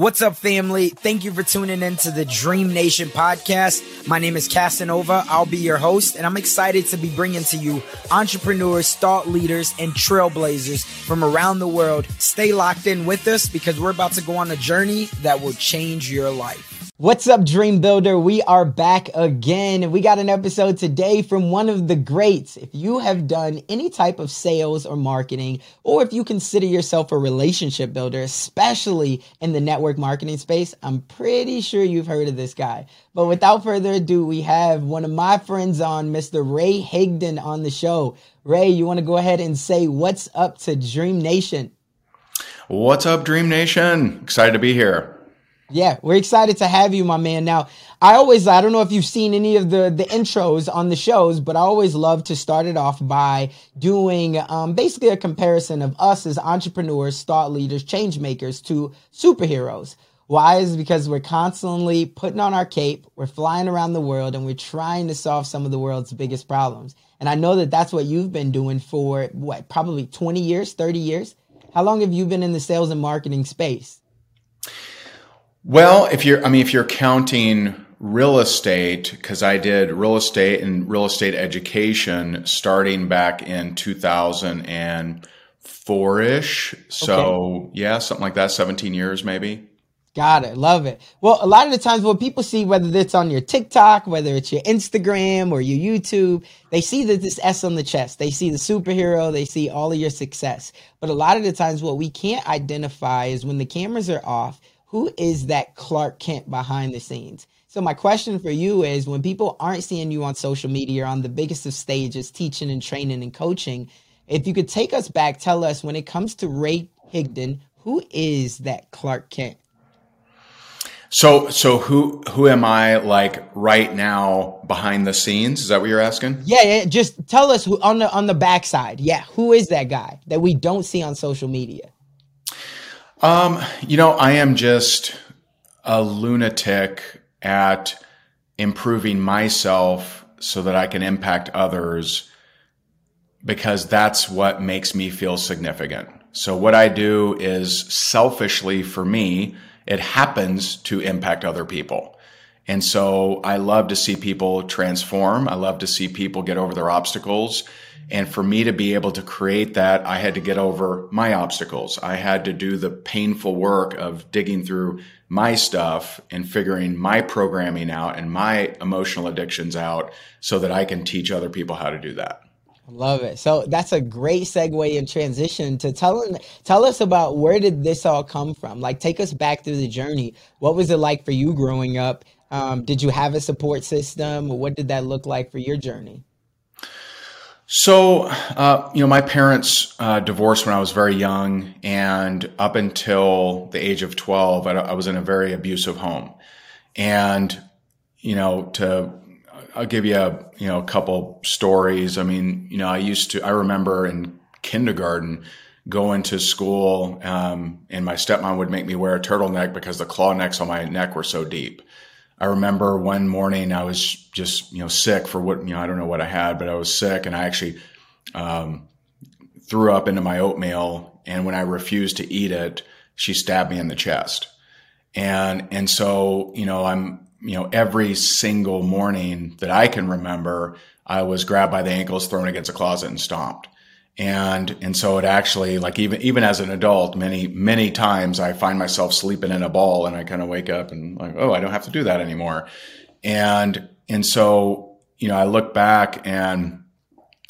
What's up, family? Thank you for tuning in to the Dream Nation podcast. My name is Casanova. I'll be your host, and I'm excited to be bringing to you entrepreneurs, thought leaders, and trailblazers from around the world. Stay locked in with us because we're about to go on a journey that will change your life. What's up, Dream Builder? We are back again. We got an episode today from one of the greats. If you have done any type of sales or marketing, or if you consider yourself a relationship builder, especially in the network marketing space, I'm pretty sure you've heard of this guy. But without further ado, we have one of my friends on, Mr. Ray Higdon, on the show. Ray, you want to go ahead and say what's up to Dream Nation? What's up, Dream Nation? Excited to be here. Yeah, we're excited to have you, my man. Now, I always, I don't know if you've seen any of the, the intros on the shows, but I always love to start it off by doing um, basically a comparison of us as entrepreneurs, thought leaders, change makers to superheroes. Why is because we're constantly putting on our cape, we're flying around the world, and we're trying to solve some of the world's biggest problems. And I know that that's what you've been doing for what, probably 20 years, 30 years? How long have you been in the sales and marketing space? Well, if you're, I mean, if you're counting real estate, because I did real estate and real estate education starting back in 2004 ish. So, okay. yeah, something like that, 17 years maybe. Got it. Love it. Well, a lot of the times what people see, whether it's on your TikTok, whether it's your Instagram or your YouTube, they see that this S on the chest. They see the superhero. They see all of your success. But a lot of the times what we can't identify is when the cameras are off, who is that Clark Kent behind the scenes? So my question for you is when people aren't seeing you on social media or on the biggest of stages, teaching and training and coaching, if you could take us back, tell us when it comes to Ray Higdon, who is that Clark Kent? So, so who who am I like right now behind the scenes? Is that what you're asking? Yeah, yeah. Just tell us who on the on the backside. Yeah, who is that guy that we don't see on social media? Um, you know, I am just a lunatic at improving myself so that I can impact others because that's what makes me feel significant. So what I do is selfishly for me, it happens to impact other people. And so I love to see people transform. I love to see people get over their obstacles. And for me to be able to create that, I had to get over my obstacles. I had to do the painful work of digging through my stuff and figuring my programming out and my emotional addictions out so that I can teach other people how to do that. Love it. So that's a great segue and transition to tell tell us about where did this all come from? Like take us back through the journey. What was it like for you growing up? Um, did you have a support system? What did that look like for your journey? So, uh, you know, my parents uh, divorced when I was very young, and up until the age of 12, I, I, was in a very abusive home. And, you know, to, I'll give you a, you know, a couple stories. I mean, you know, I used to, I remember in kindergarten going to school, um, and my stepmom would make me wear a turtleneck because the claw necks on my neck were so deep. I remember one morning I was just, you know, sick for what, you know, I don't know what I had, but I was sick and I actually um, threw up into my oatmeal. And when I refused to eat it, she stabbed me in the chest. And, and so, you know, I'm, you know, every single morning that I can remember, I was grabbed by the ankles, thrown against a closet and stomped and and so it actually like even even as an adult many many times i find myself sleeping in a ball and i kind of wake up and like oh i don't have to do that anymore. And and so you know i look back and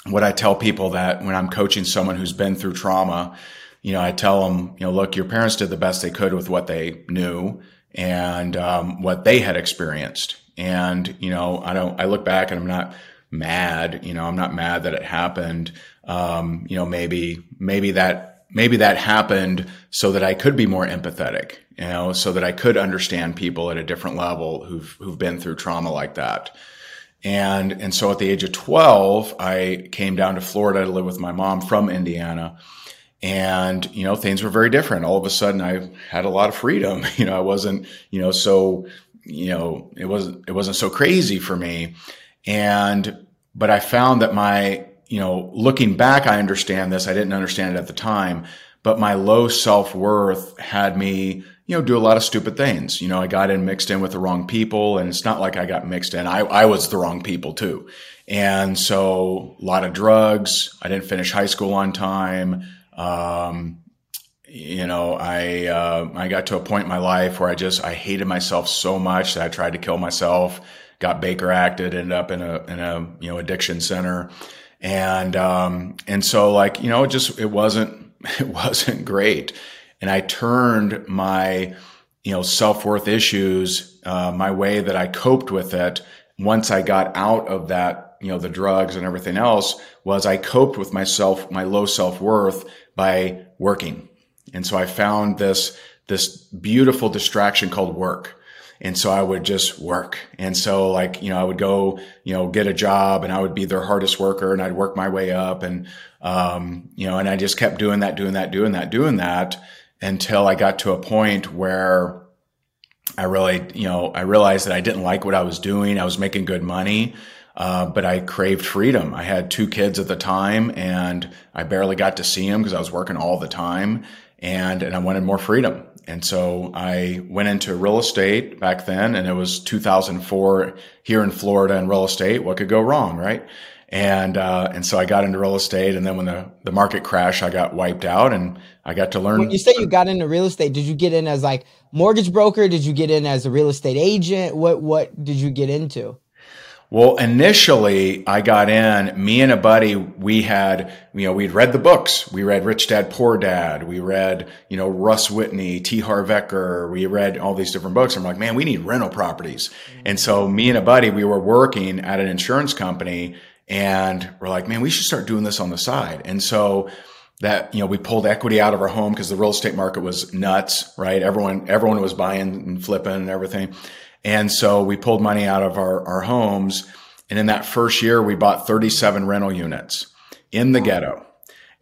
what i tell people that when i'm coaching someone who's been through trauma you know i tell them you know look your parents did the best they could with what they knew and um, what they had experienced. And you know i don't i look back and i'm not mad you know i'm not mad that it happened um, you know, maybe maybe that maybe that happened so that I could be more empathetic, you know, so that I could understand people at a different level who've who've been through trauma like that. And and so at the age of 12, I came down to Florida to live with my mom from Indiana. And, you know, things were very different. All of a sudden I had a lot of freedom. You know, I wasn't, you know, so, you know, it wasn't it wasn't so crazy for me. And but I found that my, you know, looking back, I understand this. I didn't understand it at the time, but my low self worth had me, you know, do a lot of stupid things. You know, I got in mixed in with the wrong people and it's not like I got mixed in. I, I was the wrong people too. And so a lot of drugs. I didn't finish high school on time. Um, you know, I, uh, I got to a point in my life where I just, I hated myself so much that I tried to kill myself, got Baker acted, ended up in a, in a, you know, addiction center. And, um, and so like, you know, it just, it wasn't, it wasn't great. And I turned my, you know, self worth issues, uh, my way that I coped with it once I got out of that, you know, the drugs and everything else was I coped with myself, my low self worth by working. And so I found this, this beautiful distraction called work. And so I would just work. And so like, you know, I would go, you know, get a job and I would be their hardest worker and I'd work my way up. And, um, you know, and I just kept doing that, doing that, doing that, doing that until I got to a point where I really, you know, I realized that I didn't like what I was doing. I was making good money. Uh, but I craved freedom. I had two kids at the time and I barely got to see them because I was working all the time and, and I wanted more freedom. And so I went into real estate back then and it was 2004 here in Florida in real estate. What could go wrong? Right. And, uh, and so I got into real estate. And then when the, the market crashed, I got wiped out and I got to learn. When you say you got into real estate, did you get in as like mortgage broker? Did you get in as a real estate agent? What, what did you get into? Well, initially I got in, me and a buddy, we had, you know, we'd read the books. We read Rich Dad, Poor Dad. We read, you know, Russ Whitney, T. Harv Eker. We read all these different books. I'm like, man, we need rental properties. And so me and a buddy, we were working at an insurance company and we're like, man, we should start doing this on the side. And so that, you know, we pulled equity out of our home because the real estate market was nuts, right? Everyone, everyone was buying and flipping and everything. And so we pulled money out of our, our homes. And in that first year, we bought 37 rental units in the ghetto.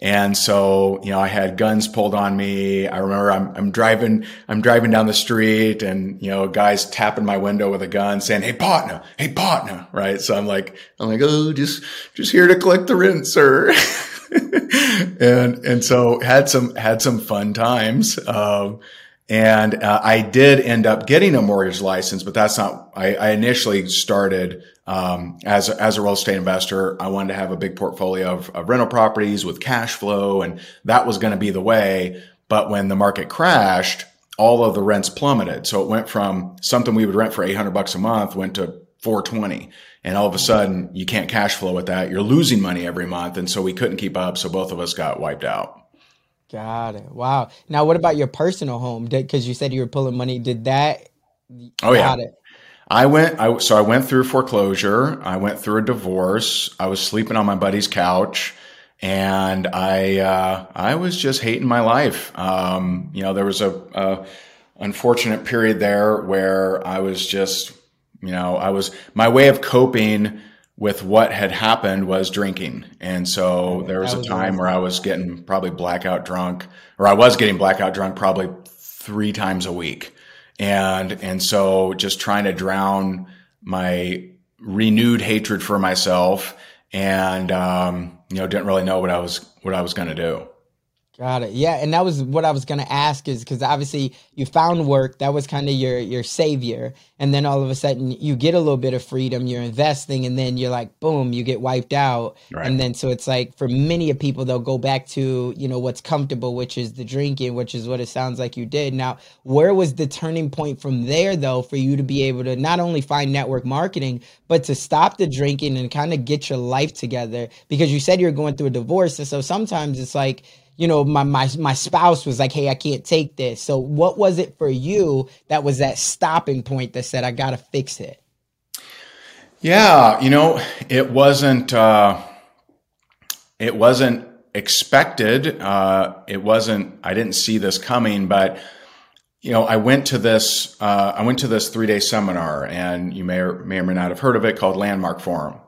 And so, you know, I had guns pulled on me. I remember I'm, I'm driving, I'm driving down the street and, you know, guys tapping my window with a gun saying, Hey, partner, hey, partner. Right. So I'm like, I'm like, Oh, just, just here to collect the rent, sir. and, and so had some, had some fun times. Um, and uh, I did end up getting a mortgage license, but that's not. I, I initially started um, as a, as a real estate investor. I wanted to have a big portfolio of, of rental properties with cash flow, and that was going to be the way. But when the market crashed, all of the rents plummeted. So it went from something we would rent for 800 bucks a month went to 420. And all of a sudden you can't cash flow with that. You're losing money every month. And so we couldn't keep up. So both of us got wiped out. Got it. Wow. Now, what about your personal home? Because you said you were pulling money. Did that? Oh yeah. It. I went. I so I went through foreclosure. I went through a divorce. I was sleeping on my buddy's couch, and I uh, I was just hating my life. Um, you know, there was a, a unfortunate period there where I was just, you know, I was my way of coping with what had happened was drinking. And so there was a time where I was getting probably blackout drunk, or I was getting blackout drunk probably three times a week. And, and so just trying to drown my renewed hatred for myself and, um, you know, didn't really know what I was, what I was going to do. Got it. Yeah, and that was what I was gonna ask is because obviously you found work that was kind of your your savior, and then all of a sudden you get a little bit of freedom, you're investing, and then you're like, boom, you get wiped out, right. and then so it's like for many of people they'll go back to you know what's comfortable, which is the drinking, which is what it sounds like you did. Now, where was the turning point from there though for you to be able to not only find network marketing but to stop the drinking and kind of get your life together? Because you said you're going through a divorce, and so sometimes it's like you know, my, my, my spouse was like, Hey, I can't take this. So what was it for you that was that stopping point that said, I got to fix it? Yeah. You know, it wasn't, uh, it wasn't expected. Uh, it wasn't. I didn't see this coming, but you know, I went to this. Uh, I went to this three day seminar, and you may or may or may not have heard of it, called Landmark Forum.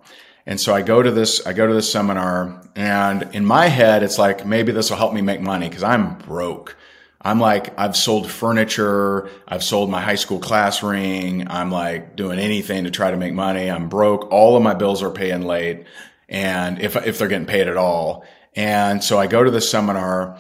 And so I go to this. I go to this seminar, and in my head, it's like maybe this will help me make money because I'm broke. I'm like, I've sold furniture. I've sold my high school class ring. I'm like doing anything to try to make money. I'm broke. All of my bills are paying late. And if, if they're getting paid at all. And so I go to the seminar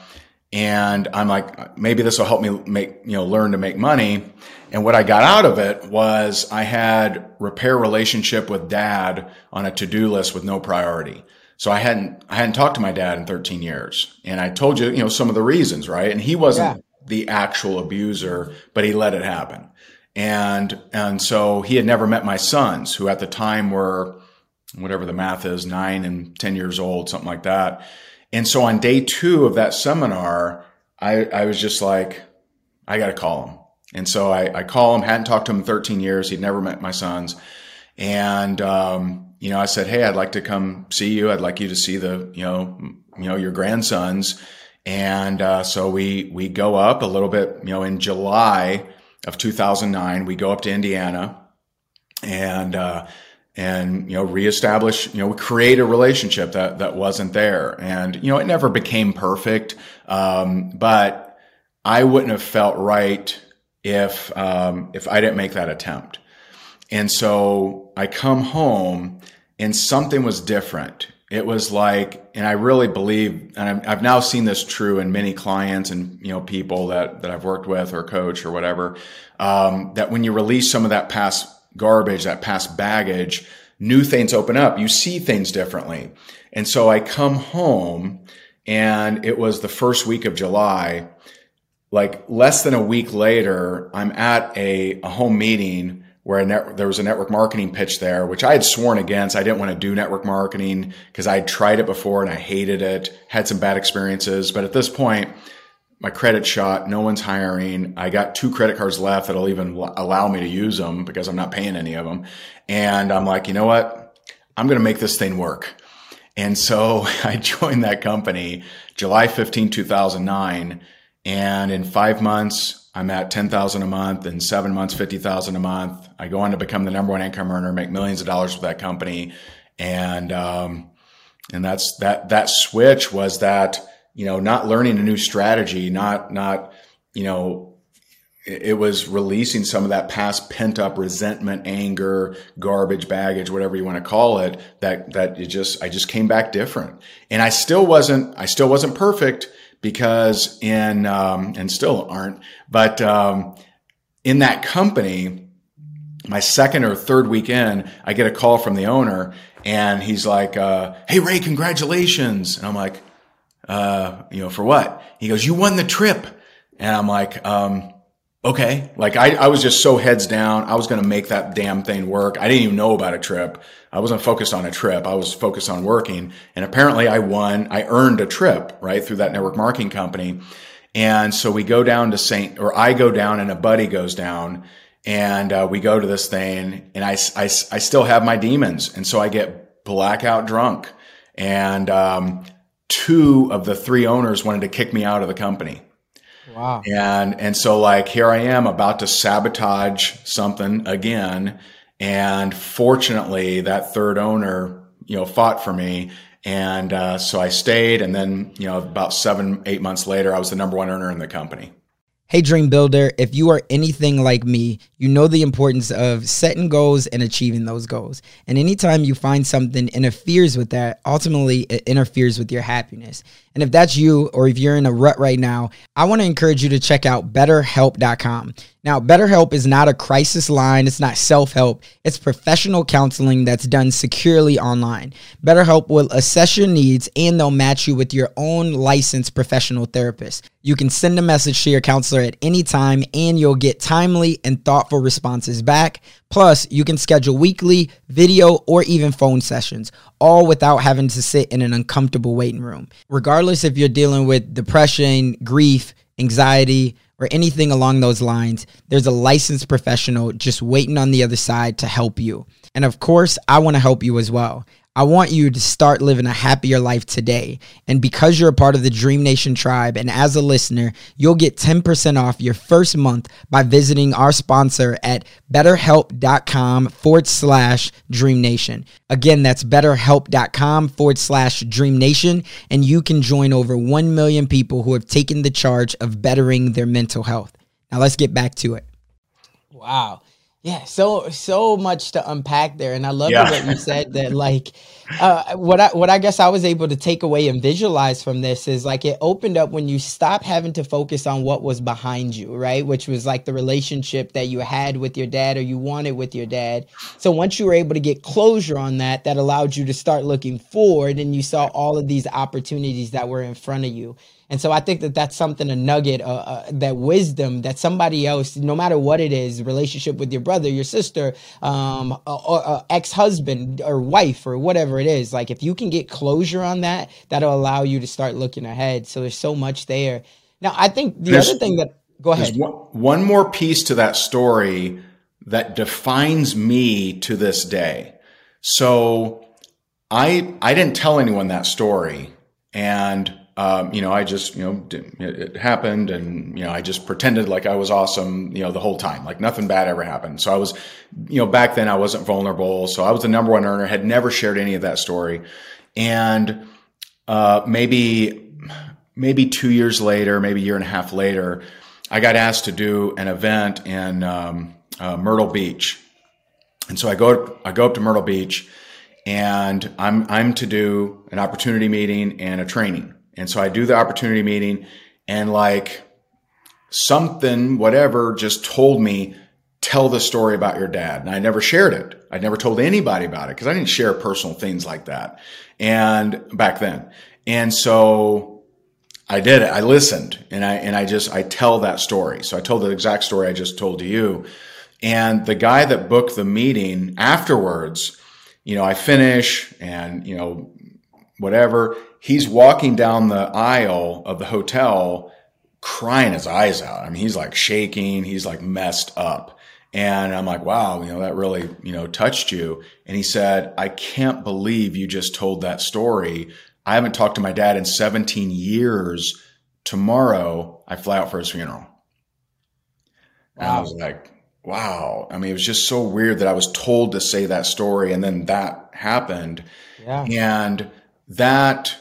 and I'm like, maybe this will help me make, you know, learn to make money. And what I got out of it was I had repair relationship with dad on a to-do list with no priority. So I hadn't, I hadn't talked to my dad in 13 years. And I told you, you know, some of the reasons, right? And he wasn't yeah. the actual abuser, but he let it happen. And, and so he had never met my sons who at the time were, whatever the math is, nine and 10 years old, something like that. And so on day two of that seminar, I, I was just like, I got to call him. And so I, I call him, hadn't talked to him in 13 years. He'd never met my sons. And, um, you know, I said, Hey, I'd like to come see you. I'd like you to see the, you know, you know, your grandsons. And, uh, so we, we go up a little bit, you know, in July of 2009, we go up to Indiana and, uh, and you know reestablish you know create a relationship that that wasn't there and you know it never became perfect um, but i wouldn't have felt right if um, if i didn't make that attempt and so i come home and something was different. It was like, and I really believe, and I've now seen this true in many clients and you know people that that I've worked with or coach or whatever, um, that when you release some of that past garbage, that past baggage, new things open up. You see things differently. And so I come home, and it was the first week of July. Like less than a week later, I'm at a, a home meeting where net, there was a network marketing pitch there, which I had sworn against. I didn't want to do network marketing because I had tried it before and I hated it, had some bad experiences. But at this point, my credit shot, no one's hiring. I got two credit cards left that'll even allow me to use them because I'm not paying any of them. And I'm like, you know what? I'm going to make this thing work. And so I joined that company July 15, 2009. And in five months, I'm at 10,000 a month in seven months, 50,000 a month. I go on to become the number one income earner, make millions of dollars with that company. And, um, and that's that, that switch was that, you know, not learning a new strategy, not, not, you know, it, was releasing some of that past pent up resentment, anger, garbage, baggage, whatever you want to call it, that, that it just, I just came back different. And I still wasn't, I still wasn't perfect because in um, and still aren't, but um, in that company, my second or third weekend, I get a call from the owner, and he's like, uh, "Hey Ray, congratulations!" And I'm like, uh, "You know, for what?" He goes, "You won the trip," and I'm like, um, okay. Like I, I was just so heads down. I was going to make that damn thing work. I didn't even know about a trip. I wasn't focused on a trip. I was focused on working. And apparently I won, I earned a trip, right? Through that network marketing company. And so we go down to St. or I go down and a buddy goes down and uh, we go to this thing and I, I, I still have my demons. And so I get blackout drunk and, um, two of the three owners wanted to kick me out of the company. Wow. And and so like here I am about to sabotage something again. And fortunately, that third owner, you know, fought for me. And uh, so I stayed. And then, you know, about seven, eight months later, I was the number one earner in the company. Hey, Dream Builder, if you are anything like me, you know the importance of setting goals and achieving those goals. And anytime you find something interferes with that, ultimately it interferes with your happiness. And if that's you, or if you're in a rut right now, I want to encourage you to check out betterhelp.com. Now, BetterHelp is not a crisis line, it's not self help, it's professional counseling that's done securely online. BetterHelp will assess your needs and they'll match you with your own licensed professional therapist. You can send a message to your counselor at any time and you'll get timely and thoughtful responses back. Plus, you can schedule weekly, video, or even phone sessions, all without having to sit in an uncomfortable waiting room. Regardless if you're dealing with depression, grief, anxiety, or anything along those lines, there's a licensed professional just waiting on the other side to help you. And of course, I want to help you as well. I want you to start living a happier life today. And because you're a part of the Dream Nation tribe and as a listener, you'll get 10% off your first month by visiting our sponsor at betterhelp.com forward slash Dream Nation. Again, that's betterhelp.com forward slash Dream Nation. And you can join over 1 million people who have taken the charge of bettering their mental health. Now let's get back to it. Wow. Yeah, so so much to unpack there, and I love yeah. what you said that like uh, what I what I guess I was able to take away and visualize from this is like it opened up when you stop having to focus on what was behind you, right? Which was like the relationship that you had with your dad or you wanted with your dad. So once you were able to get closure on that, that allowed you to start looking forward, and you saw all of these opportunities that were in front of you. And so I think that that's something, a nugget, uh, uh, that wisdom that somebody else, no matter what it is, relationship with your brother, your sister, um, or, or ex husband or wife or whatever it is, like if you can get closure on that, that'll allow you to start looking ahead. So there's so much there. Now, I think the there's, other thing that, go ahead. One, one more piece to that story that defines me to this day. So I I didn't tell anyone that story, and um, you know, I just, you know, it, happened and, you know, I just pretended like I was awesome, you know, the whole time, like nothing bad ever happened. So I was, you know, back then I wasn't vulnerable. So I was the number one earner, had never shared any of that story. And, uh, maybe, maybe two years later, maybe a year and a half later, I got asked to do an event in, um, uh, Myrtle Beach. And so I go, I go up to Myrtle Beach and I'm, I'm to do an opportunity meeting and a training. And so I do the opportunity meeting and like something, whatever, just told me, tell the story about your dad. And I never shared it. I never told anybody about it because I didn't share personal things like that. And back then. And so I did it. I listened and I, and I just, I tell that story. So I told the exact story I just told to you. And the guy that booked the meeting afterwards, you know, I finish and, you know, whatever he's walking down the aisle of the hotel crying his eyes out. I mean, he's like shaking, he's like messed up. And I'm like, wow, you know, that really, you know, touched you. And he said, I can't believe you just told that story. I haven't talked to my dad in 17 years. Tomorrow, I fly out for his funeral. Wow. And I was like, wow. I mean, it was just so weird that I was told to say that story and then that happened. Yeah. And that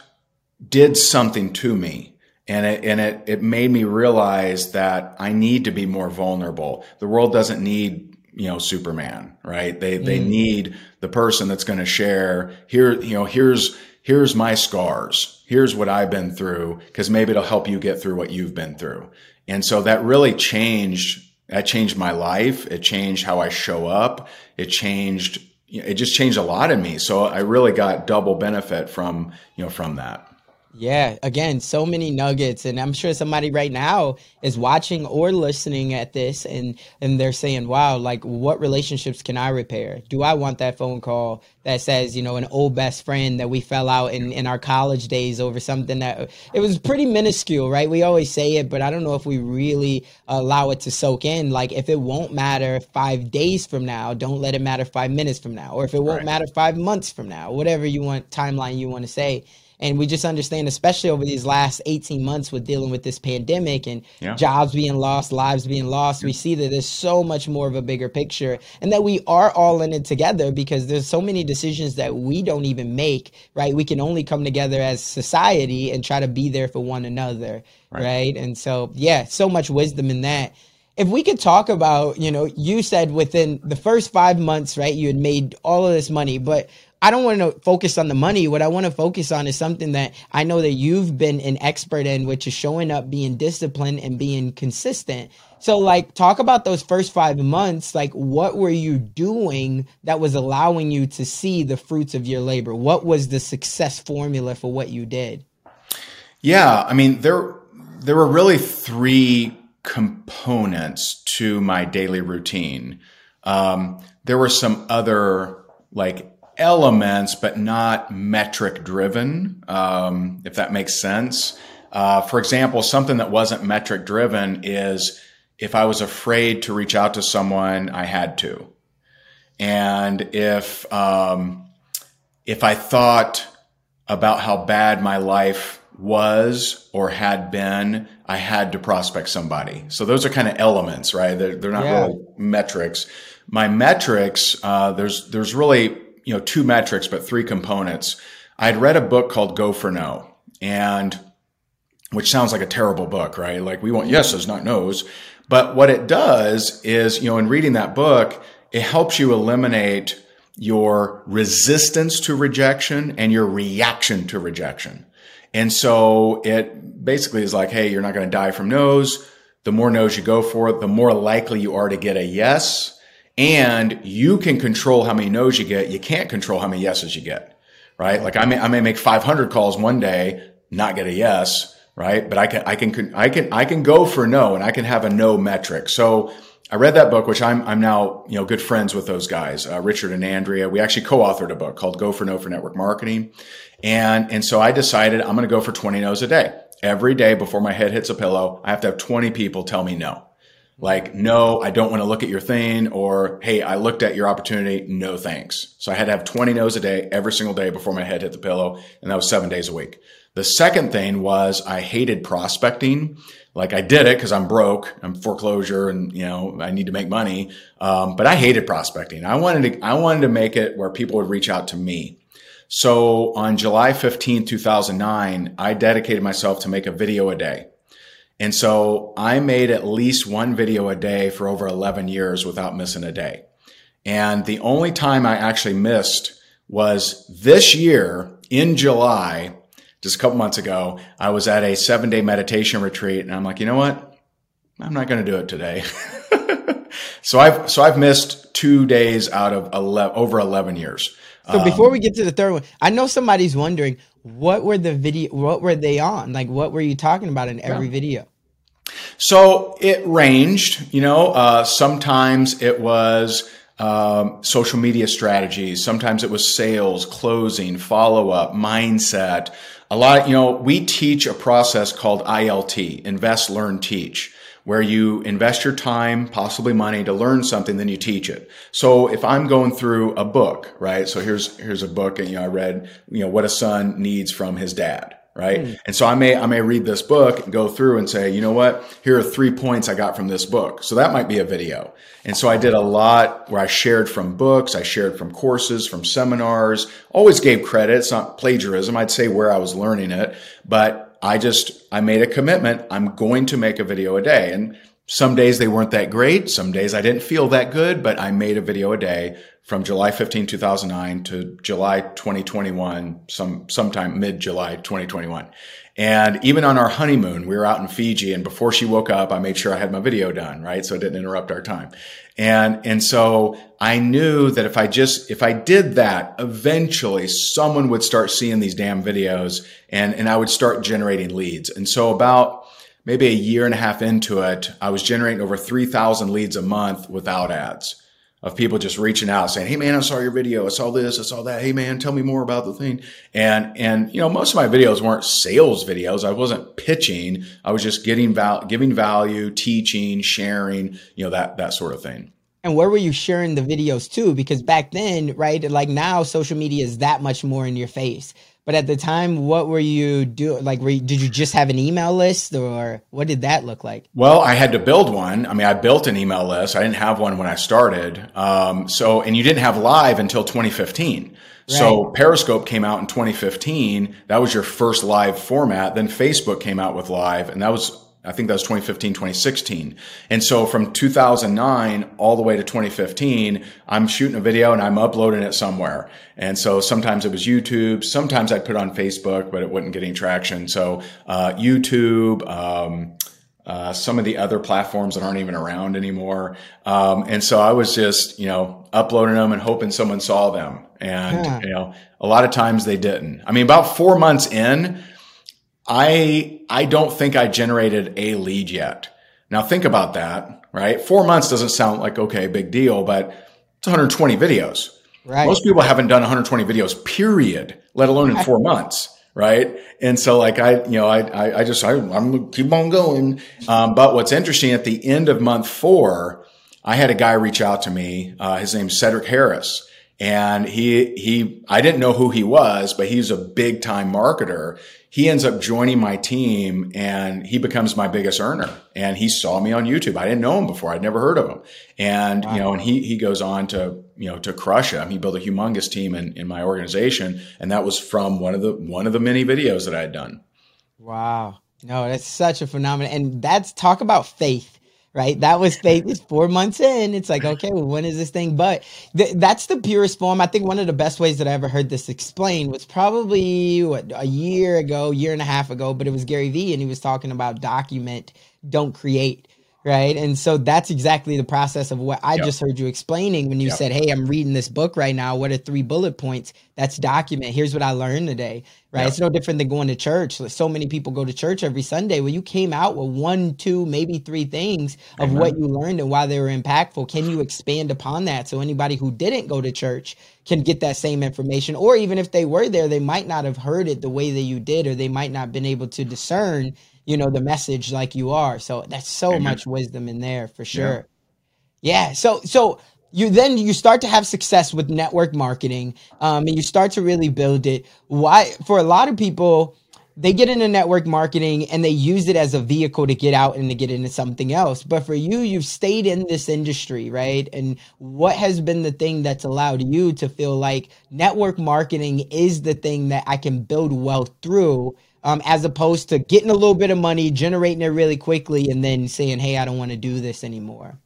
did something to me. And it, and it, it made me realize that I need to be more vulnerable. The world doesn't need, you know, Superman, right? They, mm. they need the person that's going to share here, you know, here's, here's my scars. Here's what I've been through because maybe it'll help you get through what you've been through. And so that really changed, that changed my life. It changed how I show up. It changed, it just changed a lot in me. So I really got double benefit from, you know, from that. Yeah, again, so many nuggets and I'm sure somebody right now is watching or listening at this and and they're saying, "Wow, like what relationships can I repair? Do I want that phone call that says, you know, an old best friend that we fell out in in our college days over something that it was pretty minuscule, right? We always say it, but I don't know if we really allow it to soak in. Like if it won't matter 5 days from now, don't let it matter 5 minutes from now or if it won't right. matter 5 months from now, whatever you want timeline you want to say and we just understand, especially over these last 18 months with dealing with this pandemic and yeah. jobs being lost, lives being lost, we see that there's so much more of a bigger picture and that we are all in it together because there's so many decisions that we don't even make, right? We can only come together as society and try to be there for one another, right? right? And so, yeah, so much wisdom in that if we could talk about, you know, you said within the first five months, right, you had made all of this money, but I don't want to focus on the money. What I want to focus on is something that I know that you've been an expert in, which is showing up, being disciplined, and being consistent. So, like, talk about those first five months. Like, what were you doing that was allowing you to see the fruits of your labor? What was the success formula for what you did? Yeah, I mean, there there were really three components to my daily routine. Um, there were some other like elements, but not metric driven, um, if that makes sense. Uh, for example, something that wasn't metric driven is if I was afraid to reach out to someone, I had to. And if, um, if I thought about how bad my life was or had been, I had to prospect somebody. So those are kind of elements, right? They're, they're not yeah. really metrics. My metrics, uh, there's there's really you know two metrics, but three components. I'd read a book called Go for No, and which sounds like a terrible book, right? Like we want yeses, not nos. But what it does is, you know, in reading that book, it helps you eliminate your resistance to rejection and your reaction to rejection. And so it basically is like, hey, you're not going to die from no's. The more no's you go for, the more likely you are to get a yes. And you can control how many no's you get. You can't control how many yeses you get, right? Like I may, I may make 500 calls one day, not get a yes, right? But I can, I can, I can, I can go for no and I can have a no metric. So I read that book, which I'm, I'm now, you know, good friends with those guys, uh, Richard and Andrea. We actually co-authored a book called Go for No for Network Marketing. And, and so I decided I'm going to go for 20 no's a day. Every day before my head hits a pillow, I have to have 20 people tell me no. Like, no, I don't want to look at your thing or, Hey, I looked at your opportunity. No thanks. So I had to have 20 no's a day every single day before my head hit the pillow. And that was seven days a week. The second thing was I hated prospecting. Like I did it because I'm broke, I'm foreclosure, and you know I need to make money. Um, but I hated prospecting. I wanted to I wanted to make it where people would reach out to me. So on July 15, 2009, I dedicated myself to make a video a day. And so I made at least one video a day for over 11 years without missing a day. And the only time I actually missed was this year in July just a couple months ago, I was at a seven day meditation retreat and I'm like, you know what? I'm not going to do it today. so I've, so I've missed two days out of 11, over 11 years. So before um, we get to the third one, I know somebody's wondering what were the video, what were they on? Like, what were you talking about in every yeah. video? So it ranged, you know, uh, sometimes it was, um, social media strategies. Sometimes it was sales, closing, follow up, mindset, a lot, you know, we teach a process called ILT, invest, learn, teach, where you invest your time, possibly money to learn something, then you teach it. So if I'm going through a book, right? So here's, here's a book and, you know, I read, you know, what a son needs from his dad right? Mm. And so I may I may read this book and go through and say, you know what? Here are three points I got from this book. So that might be a video. And so I did a lot where I shared from books, I shared from courses, from seminars, always gave credit. It's not plagiarism. I'd say where I was learning it, but I just I made a commitment. I'm going to make a video a day. And some days they weren't that great. Some days I didn't feel that good, but I made a video a day from July 15, 2009 to July 2021, some, sometime mid July 2021. And even on our honeymoon, we were out in Fiji and before she woke up, I made sure I had my video done, right? So it didn't interrupt our time. And, and so I knew that if I just, if I did that, eventually someone would start seeing these damn videos and, and I would start generating leads. And so about, maybe a year and a half into it, I was generating over 3,000 leads a month without ads of people just reaching out saying, Hey man, I saw your video. I saw this. I saw that. Hey man, tell me more about the thing. And, and, you know, most of my videos weren't sales videos. I wasn't pitching. I was just getting val- giving value, teaching, sharing, you know, that, that sort of thing. And where were you sharing the videos to? Because back then, right, like now social media is that much more in your face. But at the time, what were you doing? Like, you, did you just have an email list, or what did that look like? Well, I had to build one. I mean, I built an email list. I didn't have one when I started. Um, so, and you didn't have live until 2015. Right. So Periscope came out in 2015. That was your first live format. Then Facebook came out with live, and that was I think that was 2015, 2016. And so from 2009 all the way to 2015, I'm shooting a video and I'm uploading it somewhere. And so sometimes it was YouTube. Sometimes I'd put it on Facebook, but it wasn't getting traction. So, uh, YouTube, um, uh, some of the other platforms that aren't even around anymore. Um, and so I was just, you know, uploading them and hoping someone saw them. And, yeah. you know, a lot of times they didn't. I mean, about four months in, I, I don't think I generated a lead yet. Now think about that, right? Four months doesn't sound like, okay, big deal, but it's 120 videos. Right. Most people haven't done 120 videos, period, let alone in four months. Right. And so like I, you know, I, I, I just, I, am gonna keep on going. Um, but what's interesting at the end of month four, I had a guy reach out to me. Uh, his name's Cedric Harris And he, he, I didn't know who he was, but he's a big time marketer. He ends up joining my team and he becomes my biggest earner. And he saw me on YouTube. I didn't know him before. I'd never heard of him. And, wow. you know, and he, he goes on to, you know, to crush him. He built a humongous team in, in my organization. And that was from one of the, one of the many videos that I had done. Wow. No, that's such a phenomenon. And that's talk about faith right? That was faith. It's four months in. It's like, okay, well, when is this thing? But th- that's the purest form. I think one of the best ways that I ever heard this explained was probably what a year ago, year and a half ago. But it was Gary Vee, and he was talking about document, don't create right? And so that's exactly the process of what i yep. just heard you explaining when you yep. said hey i'm reading this book right now. What are three bullet points? That's document. Here's what i learned today. Right? Yep. it's no different than going to church. So many people go to church every sunday. Well you came out with one two maybe three things of Amen. what you learned and why they were impactful. Can you expand upon that so anybody who didn't go to church can get that same information? Or even if they were there they might not have heard it the way that you did or they might not have been able to discern you know the message like you are so that's so mm-hmm. much wisdom in there for sure yeah. yeah, so so you then you start to have success with network marketing um, and you start to really build it why for a lot of people they get into network marketing and they use it as a vehicle to get out and to get into something else. But for you, you've stayed in this industry, right? And what has been the thing that's allowed you to feel like network marketing is the thing that I can build wealth through um, as opposed to getting a little bit of money, generating it really quickly, and then saying, hey, I don't want to do this anymore?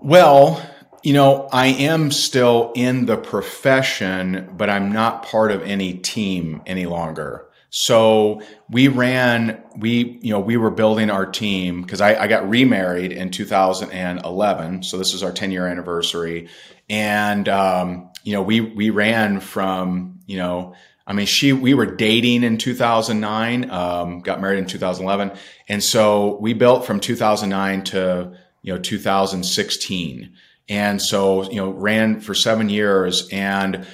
Well, you know, I am still in the profession, but I'm not part of any team any longer. So we ran, we, you know, we were building our team because I, I, got remarried in 2011. So this is our 10 year anniversary. And, um, you know, we, we ran from, you know, I mean, she, we were dating in 2009, um, got married in 2011. And so we built from 2009 to, you know, 2016. And so, you know, ran for seven years. And,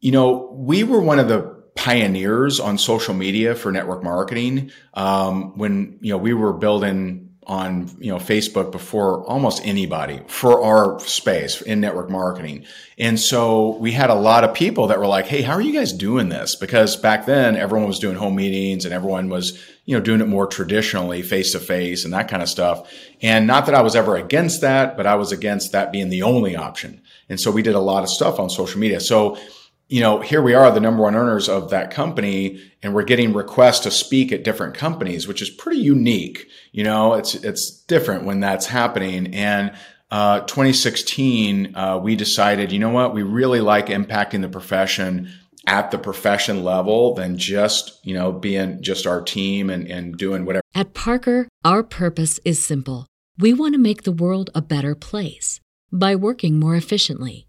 you know, we were one of the pioneers on social media for network marketing. Um, when, you know, we were building on you know Facebook before almost anybody for our space in network marketing. And so we had a lot of people that were like, "Hey, how are you guys doing this?" Because back then everyone was doing home meetings and everyone was, you know, doing it more traditionally face to face and that kind of stuff. And not that I was ever against that, but I was against that being the only option. And so we did a lot of stuff on social media. So you know, here we are, the number one earners of that company, and we're getting requests to speak at different companies, which is pretty unique. You know, it's it's different when that's happening. And uh, 2016, uh, we decided, you know what, we really like impacting the profession at the profession level than just you know being just our team and, and doing whatever. At Parker, our purpose is simple. We want to make the world a better place by working more efficiently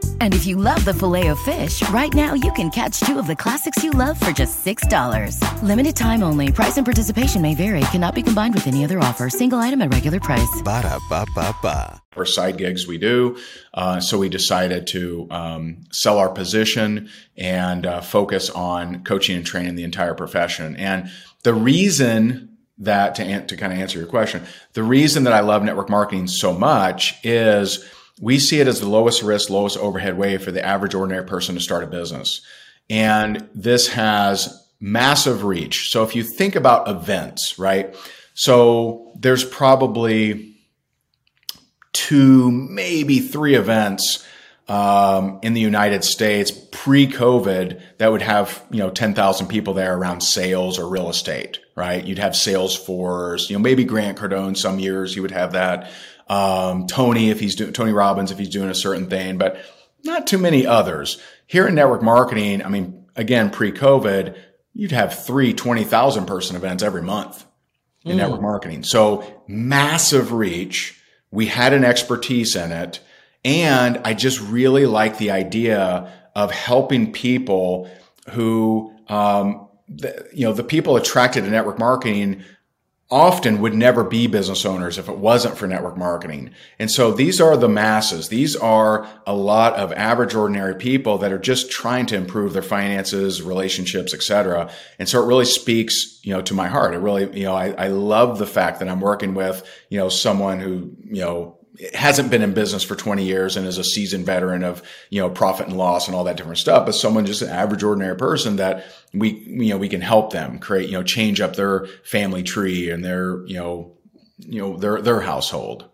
And if you love the filet of fish, right now you can catch two of the classics you love for just $6. Limited time only. Price and participation may vary. Cannot be combined with any other offer. Single item at regular price. Ba da ba ba ba. Or side gigs we do. Uh, so we decided to um, sell our position and uh, focus on coaching and training the entire profession. And the reason that to, to kind of answer your question, the reason that I love network marketing so much is we see it as the lowest risk, lowest overhead way for the average ordinary person to start a business. And this has massive reach. So if you think about events, right? So there's probably two, maybe three events um, in the United States pre-COVID that would have you know 10,000 people there around sales or real estate, right? You'd have Salesforce, you know, maybe Grant Cardone. Some years you would have that um, Tony if he's doing Tony Robbins if he's doing a certain thing, but not too many others. Here in network marketing, I mean, again, pre-COVID, you'd have three 20,000 person events every month in mm. network marketing. So massive reach. We had an expertise in it. And I just really like the idea of helping people who, um, the, you know, the people attracted to network marketing often would never be business owners if it wasn't for network marketing. And so these are the masses. These are a lot of average ordinary people that are just trying to improve their finances, relationships, etc. And so it really speaks, you know, to my heart. It really, you know, I, I love the fact that I'm working with, you know, someone who, you know, hasn't been in business for 20 years and is a seasoned veteran of, you know, profit and loss and all that different stuff, but someone just an average ordinary person that we, you know, we can help them create, you know, change up their family tree and their, you know, you know, their, their household.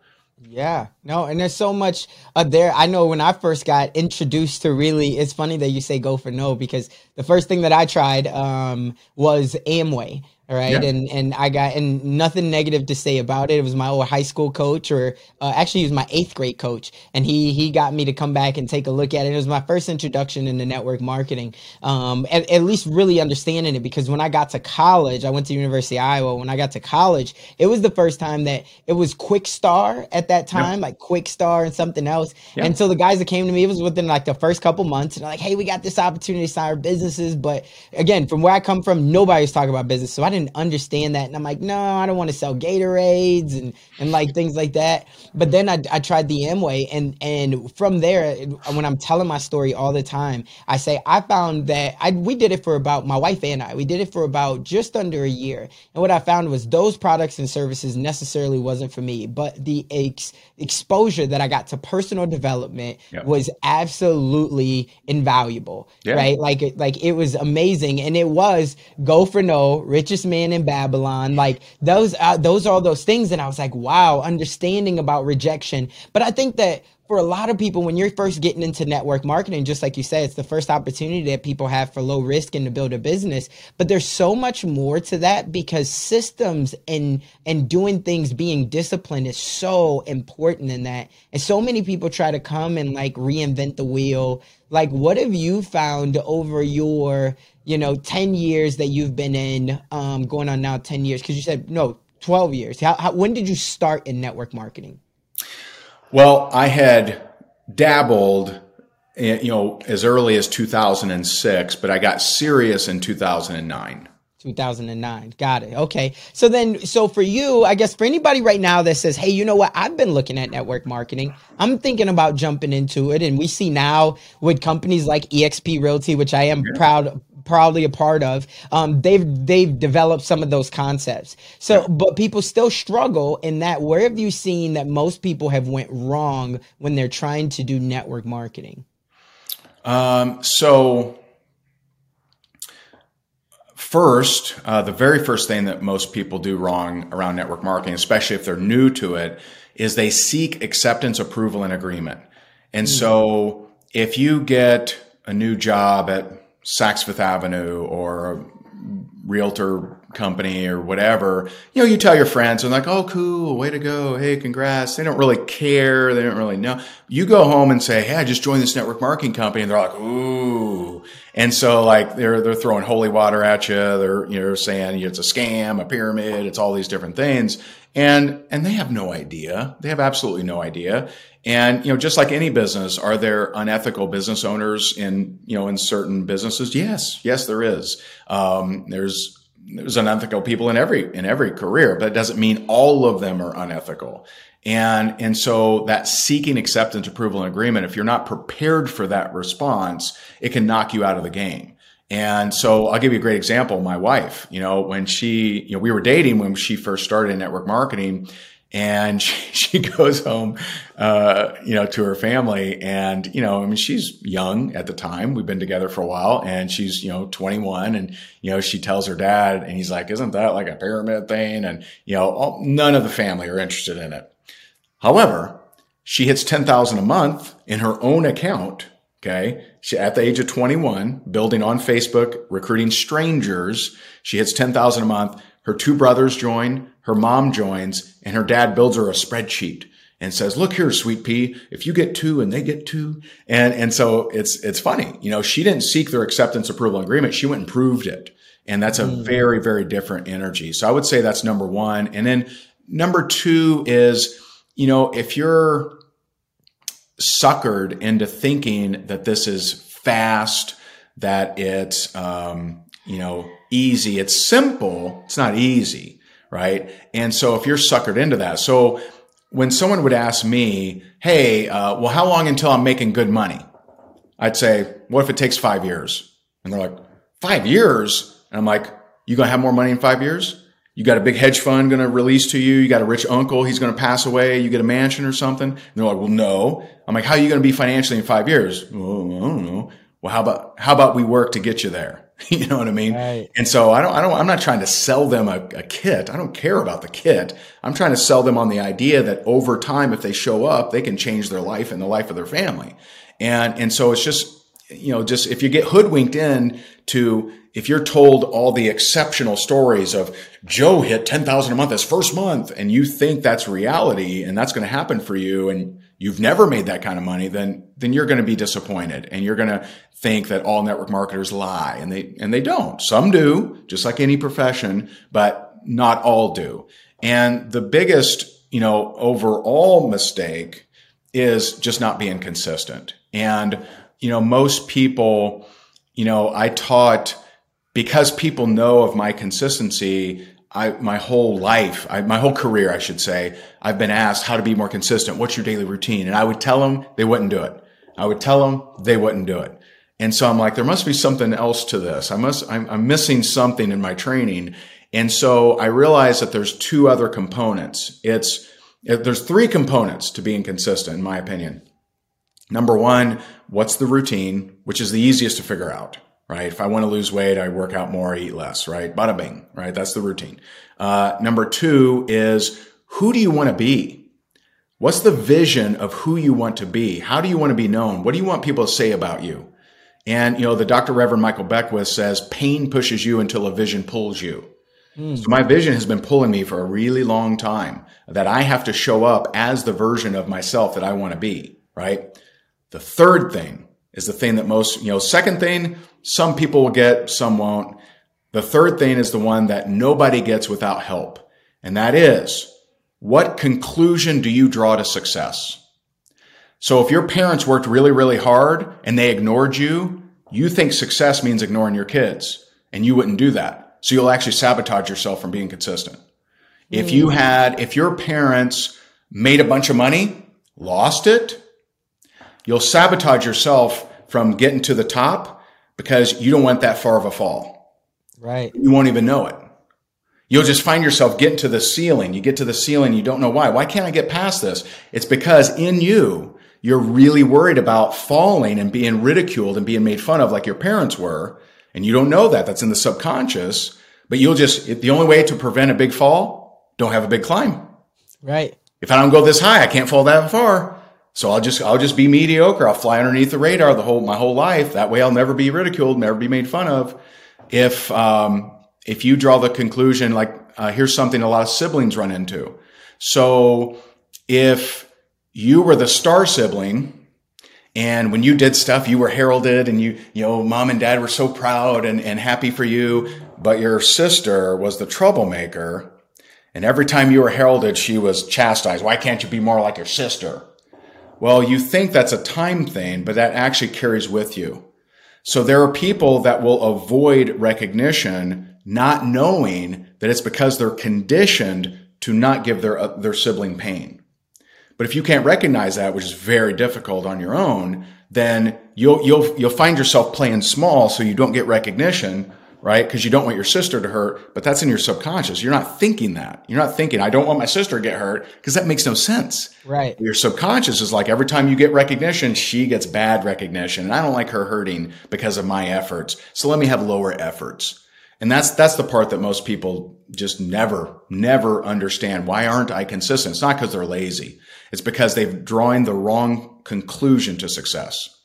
Yeah, no, and there's so much uh, there. I know when I first got introduced to really, it's funny that you say go for no because the first thing that I tried um, was Amway all right. Yeah. And and I got and nothing negative to say about it. It was my old high school coach or uh, actually he was my eighth grade coach. And he he got me to come back and take a look at it. It was my first introduction into network marketing. Um at, at least really understanding it because when I got to college, I went to University of Iowa. When I got to college, it was the first time that it was Quixtar at that time, yeah. like Quixtar and something else. Yeah. And so the guys that came to me, it was within like the first couple months, and like, hey, we got this opportunity to start businesses. But again, from where I come from, nobody's talking about business. So I didn't didn't understand that. And I'm like, no, I don't want to sell Gatorades and, and like things like that. But then I, I tried the Amway and, and from there, when I'm telling my story all the time, I say, I found that I, we did it for about my wife and I, we did it for about just under a year. And what I found was those products and services necessarily wasn't for me, but the ex- exposure that I got to personal development yep. was absolutely invaluable, yeah. right? Like, like it was amazing. And it was go for no, richest man in Babylon. Like those, uh, those are all those things. And I was like, wow, understanding about rejection. But I think that for a lot of people, when you're first getting into network marketing, just like you said, it's the first opportunity that people have for low risk and to build a business. But there's so much more to that because systems and and doing things, being disciplined is so important in that. And so many people try to come and like reinvent the wheel. Like, what have you found over your you know, 10 years that you've been in, um, going on now 10 years? Because you said, no, 12 years. How, how, when did you start in network marketing? Well, I had dabbled, eh, you know, as early as 2006, but I got serious in 2009. 2009. Got it. Okay. So then, so for you, I guess for anybody right now that says, hey, you know what? I've been looking at network marketing. I'm thinking about jumping into it. And we see now with companies like EXP Realty, which I am yeah. proud proudly a part of, um, they've they've developed some of those concepts. So, but people still struggle in that. Where have you seen that most people have went wrong when they're trying to do network marketing? Um, so. First, uh, the very first thing that most people do wrong around network marketing, especially if they're new to it, is they seek acceptance, approval, and agreement. And mm. so if you get a new job at Saks Fifth Avenue or a realtor company or whatever, you know, you tell your friends and like, oh, cool, way to go. Hey, congrats. They don't really care. They don't really know. You go home and say, hey, I just joined this network marketing company. And they're like, ooh. And so like they're, they're throwing holy water at you. They're, you know, saying it's a scam, a pyramid. It's all these different things. And, and they have no idea. They have absolutely no idea. And, you know, just like any business, are there unethical business owners in, you know, in certain businesses? Yes. Yes, there is. Um, there's, there's unethical people in every, in every career, but it doesn't mean all of them are unethical. And, and so that seeking acceptance, approval, and agreement, if you're not prepared for that response, it can knock you out of the game. And so I'll give you a great example. My wife, you know, when she, you know, we were dating when she first started in network marketing and she, she goes home, uh, you know, to her family. And, you know, I mean, she's young at the time. We've been together for a while and she's, you know, 21 and, you know, she tells her dad and he's like, isn't that like a pyramid thing? And, you know, all, none of the family are interested in it. However, she hits 10,000 a month in her own account. Okay. She, at the age of 21, building on Facebook, recruiting strangers. She hits 10,000 a month. Her two brothers join her mom joins and her dad builds her a spreadsheet and says, look here, sweet pea, if you get two and they get two. And, and so it's, it's funny. You know, she didn't seek their acceptance, approval, agreement. She went and proved it. And that's a mm. very, very different energy. So I would say that's number one. And then number two is, you know, if you're suckered into thinking that this is fast, that it's, um, you know, easy, it's simple, it's not easy, right? And so if you're suckered into that, so when someone would ask me, Hey, uh, well, how long until I'm making good money? I'd say, what if it takes five years? And they're like, five years? And I'm like, you gonna have more money in five years? You got a big hedge fund going to release to you. You got a rich uncle. He's going to pass away. You get a mansion or something. And they're like, well, no. I'm like, how are you going to be financially in five years? Well, I don't know. Well, how about, how about we work to get you there? you know what I mean? Right. And so I don't, I don't, I'm not trying to sell them a, a kit. I don't care about the kit. I'm trying to sell them on the idea that over time, if they show up, they can change their life and the life of their family. And, and so it's just, you know, just if you get hoodwinked in to, if you're told all the exceptional stories of Joe hit 10,000 a month his first month and you think that's reality and that's going to happen for you and you've never made that kind of money, then, then you're going to be disappointed and you're going to think that all network marketers lie and they, and they don't. Some do, just like any profession, but not all do. And the biggest, you know, overall mistake is just not being consistent. And you know, most people, you know, I taught because people know of my consistency. I, my whole life, I, my whole career, I should say, I've been asked how to be more consistent. What's your daily routine? And I would tell them they wouldn't do it. I would tell them they wouldn't do it. And so I'm like, there must be something else to this. I must, I'm, I'm missing something in my training. And so I realized that there's two other components. It's, there's three components to being consistent, in my opinion. Number one, what's the routine, which is the easiest to figure out, right? If I want to lose weight, I work out more, I eat less, right? Bada bing, right? That's the routine. Uh, number two is who do you want to be? What's the vision of who you want to be? How do you want to be known? What do you want people to say about you? And, you know, the Dr. Reverend Michael Beckwith says pain pushes you until a vision pulls you. Mm. So my vision has been pulling me for a really long time that I have to show up as the version of myself that I want to be, right? The third thing is the thing that most, you know, second thing, some people will get, some won't. The third thing is the one that nobody gets without help. And that is, what conclusion do you draw to success? So if your parents worked really, really hard and they ignored you, you think success means ignoring your kids and you wouldn't do that. So you'll actually sabotage yourself from being consistent. If you hmm. had, if your parents made a bunch of money, lost it, you'll sabotage yourself from getting to the top because you don't want that far of a fall. Right. You won't even know it. You'll just find yourself getting to the ceiling. You get to the ceiling, you don't know why. Why can't I get past this? It's because in you, you're really worried about falling and being ridiculed and being made fun of like your parents were. And you don't know that. That's in the subconscious. But you'll just, the only way to prevent a big fall, don't have a big climb. Right. If I don't go this high, I can't fall that far. So I'll just I'll just be mediocre. I'll fly underneath the radar the whole my whole life. That way I'll never be ridiculed, never be made fun of. If um, if you draw the conclusion like uh, here's something a lot of siblings run into. So if you were the star sibling and when you did stuff you were heralded and you you know mom and dad were so proud and, and happy for you, but your sister was the troublemaker and every time you were heralded she was chastised. Why can't you be more like your sister? Well, you think that's a time thing, but that actually carries with you. So there are people that will avoid recognition not knowing that it's because they're conditioned to not give their, uh, their sibling pain. But if you can't recognize that, which is very difficult on your own, then you'll, you'll, you'll find yourself playing small so you don't get recognition right? Because you don't want your sister to hurt, but that's in your subconscious. You're not thinking that. You're not thinking, I don't want my sister to get hurt because that makes no sense. Right. Your subconscious is like every time you get recognition, she gets bad recognition. And I don't like her hurting because of my efforts. So let me have lower efforts. And that's, that's the part that most people just never, never understand. Why aren't I consistent? It's not because they're lazy. It's because they've drawn the wrong conclusion to success.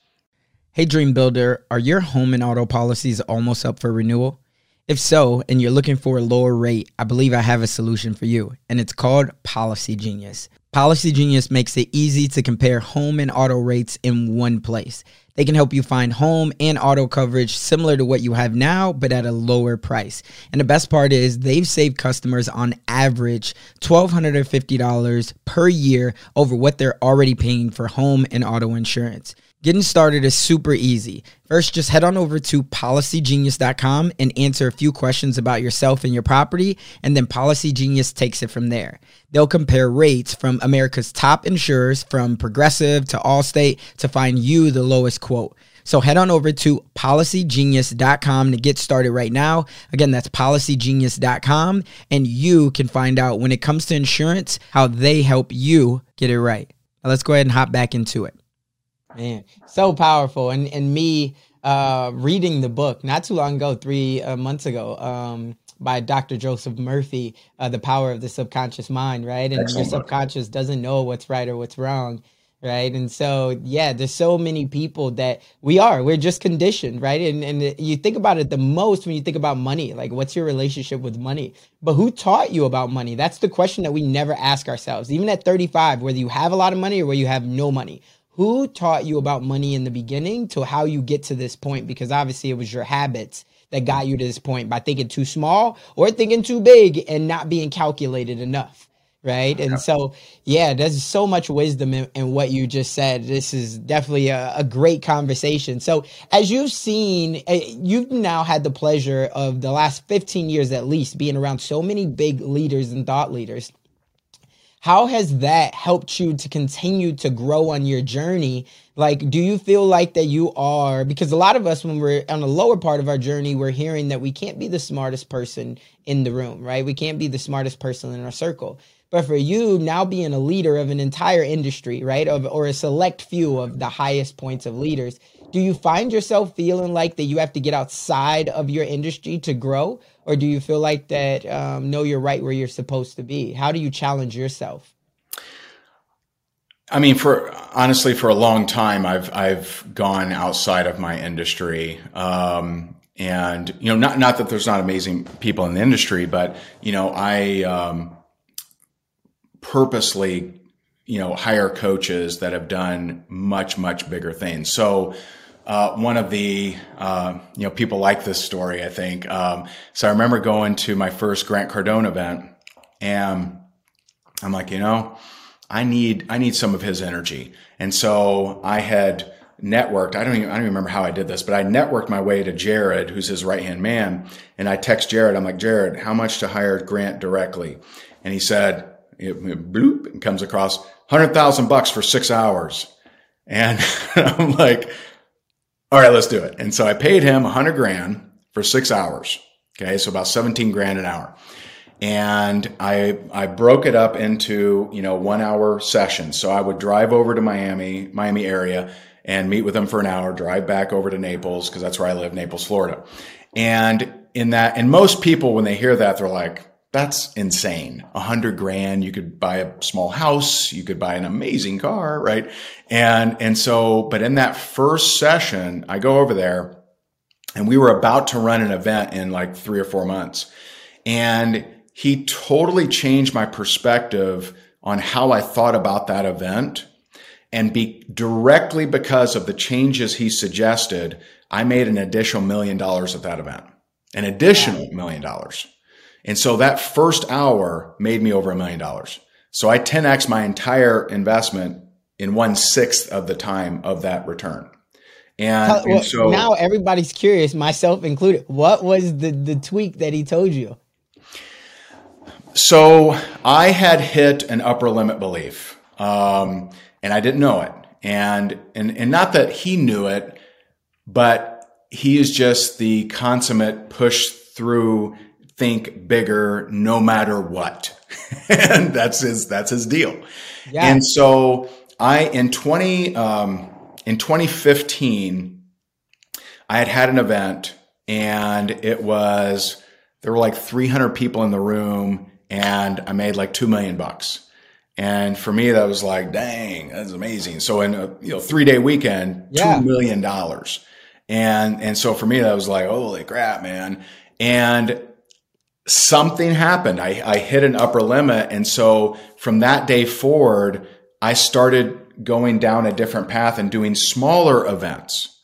Hey, Dream Builder, are your home and auto policies almost up for renewal? If so, and you're looking for a lower rate, I believe I have a solution for you, and it's called Policy Genius. Policy Genius makes it easy to compare home and auto rates in one place. They can help you find home and auto coverage similar to what you have now, but at a lower price. And the best part is they've saved customers on average $1,250 per year over what they're already paying for home and auto insurance. Getting started is super easy. First, just head on over to policygenius.com and answer a few questions about yourself and your property, and then Policy Genius takes it from there. They'll compare rates from America's top insurers, from Progressive to Allstate, to find you the lowest quote. So head on over to policygenius.com to get started right now. Again, that's policygenius.com, and you can find out when it comes to insurance how they help you get it right. Now, let's go ahead and hop back into it. Man, so powerful. And and me uh, reading the book not too long ago, three uh, months ago, um, by Dr. Joseph Murphy, uh, The Power of the Subconscious Mind, right? And Excellent your subconscious doesn't know what's right or what's wrong, right? And so, yeah, there's so many people that we are, we're just conditioned, right? And, and you think about it the most when you think about money, like what's your relationship with money? But who taught you about money? That's the question that we never ask ourselves. Even at 35, whether you have a lot of money or whether you have no money, who taught you about money in the beginning to how you get to this point? Because obviously it was your habits that got you to this point by thinking too small or thinking too big and not being calculated enough right? And so yeah there's so much wisdom in, in what you just said. This is definitely a, a, great conversation. So as you've seen eh, you've now had the pleasure of the last 15 years at least being around so many big leaders and thought leaders how has that helped you to continue to grow on your journey? Like, do you feel like that you are, because a lot of us, when we're on the lower part of our journey, we're hearing that we can't be the smartest person in the room, right? We can't be the smartest person in our circle. But for you now being a leader of an entire industry, right, of, or a select few of the highest points of leaders, do you find yourself feeling like that you have to get outside of your industry to grow? or do you feel like that um, no you're right where you're supposed to be? How do you challenge yourself? I mean for honestly for a long time i've i've gone outside of my industry. Um, and you know not not that there's not amazing people in the industry but you know i um, purposely you know hire coaches that have done much much bigger things. So uh, one of the uh, you know people like this story. I think um, so. I remember going to my first Grant Cardone event, and I'm like, you know, I need I need some of his energy, and so I had networked. I don't even I don't even remember how I did this, but I networked my way to Jared, who's his right hand man, and I text Jared. I'm like, Jared, how much to hire Grant directly? And he said, it, bloop, and comes across hundred thousand bucks for six hours, and I'm like all right, let's do it. And so I paid him a hundred grand for six hours. Okay. So about 17 grand an hour. And I, I broke it up into, you know, one hour sessions. So I would drive over to Miami, Miami area and meet with him for an hour, drive back over to Naples because that's where I live, Naples, Florida. And in that, and most people, when they hear that, they're like, that's insane. A hundred grand, you could buy a small house, you could buy an amazing car, right? And, and so, but in that first session, I go over there and we were about to run an event in like three or four months. And he totally changed my perspective on how I thought about that event. And be directly because of the changes he suggested, I made an additional million dollars at that event, an additional million dollars. And so that first hour made me over a million dollars. So I 10x my entire investment in one sixth of the time of that return. And, and so now everybody's curious, myself included. What was the, the tweak that he told you? So I had hit an upper limit belief, um, and I didn't know it. And, and, and not that he knew it, but he is just the consummate push through think bigger no matter what. and that's his that's his deal. Yeah. And so I in 20 um, in 2015 I had had an event and it was there were like 300 people in the room and I made like 2 million bucks. And for me that was like dang, that's amazing. So in a you know 3-day weekend, yeah. 2 million dollars. And and so for me that was like holy crap, man. And something happened. I, I hit an upper limit. And so from that day forward, I started going down a different path and doing smaller events.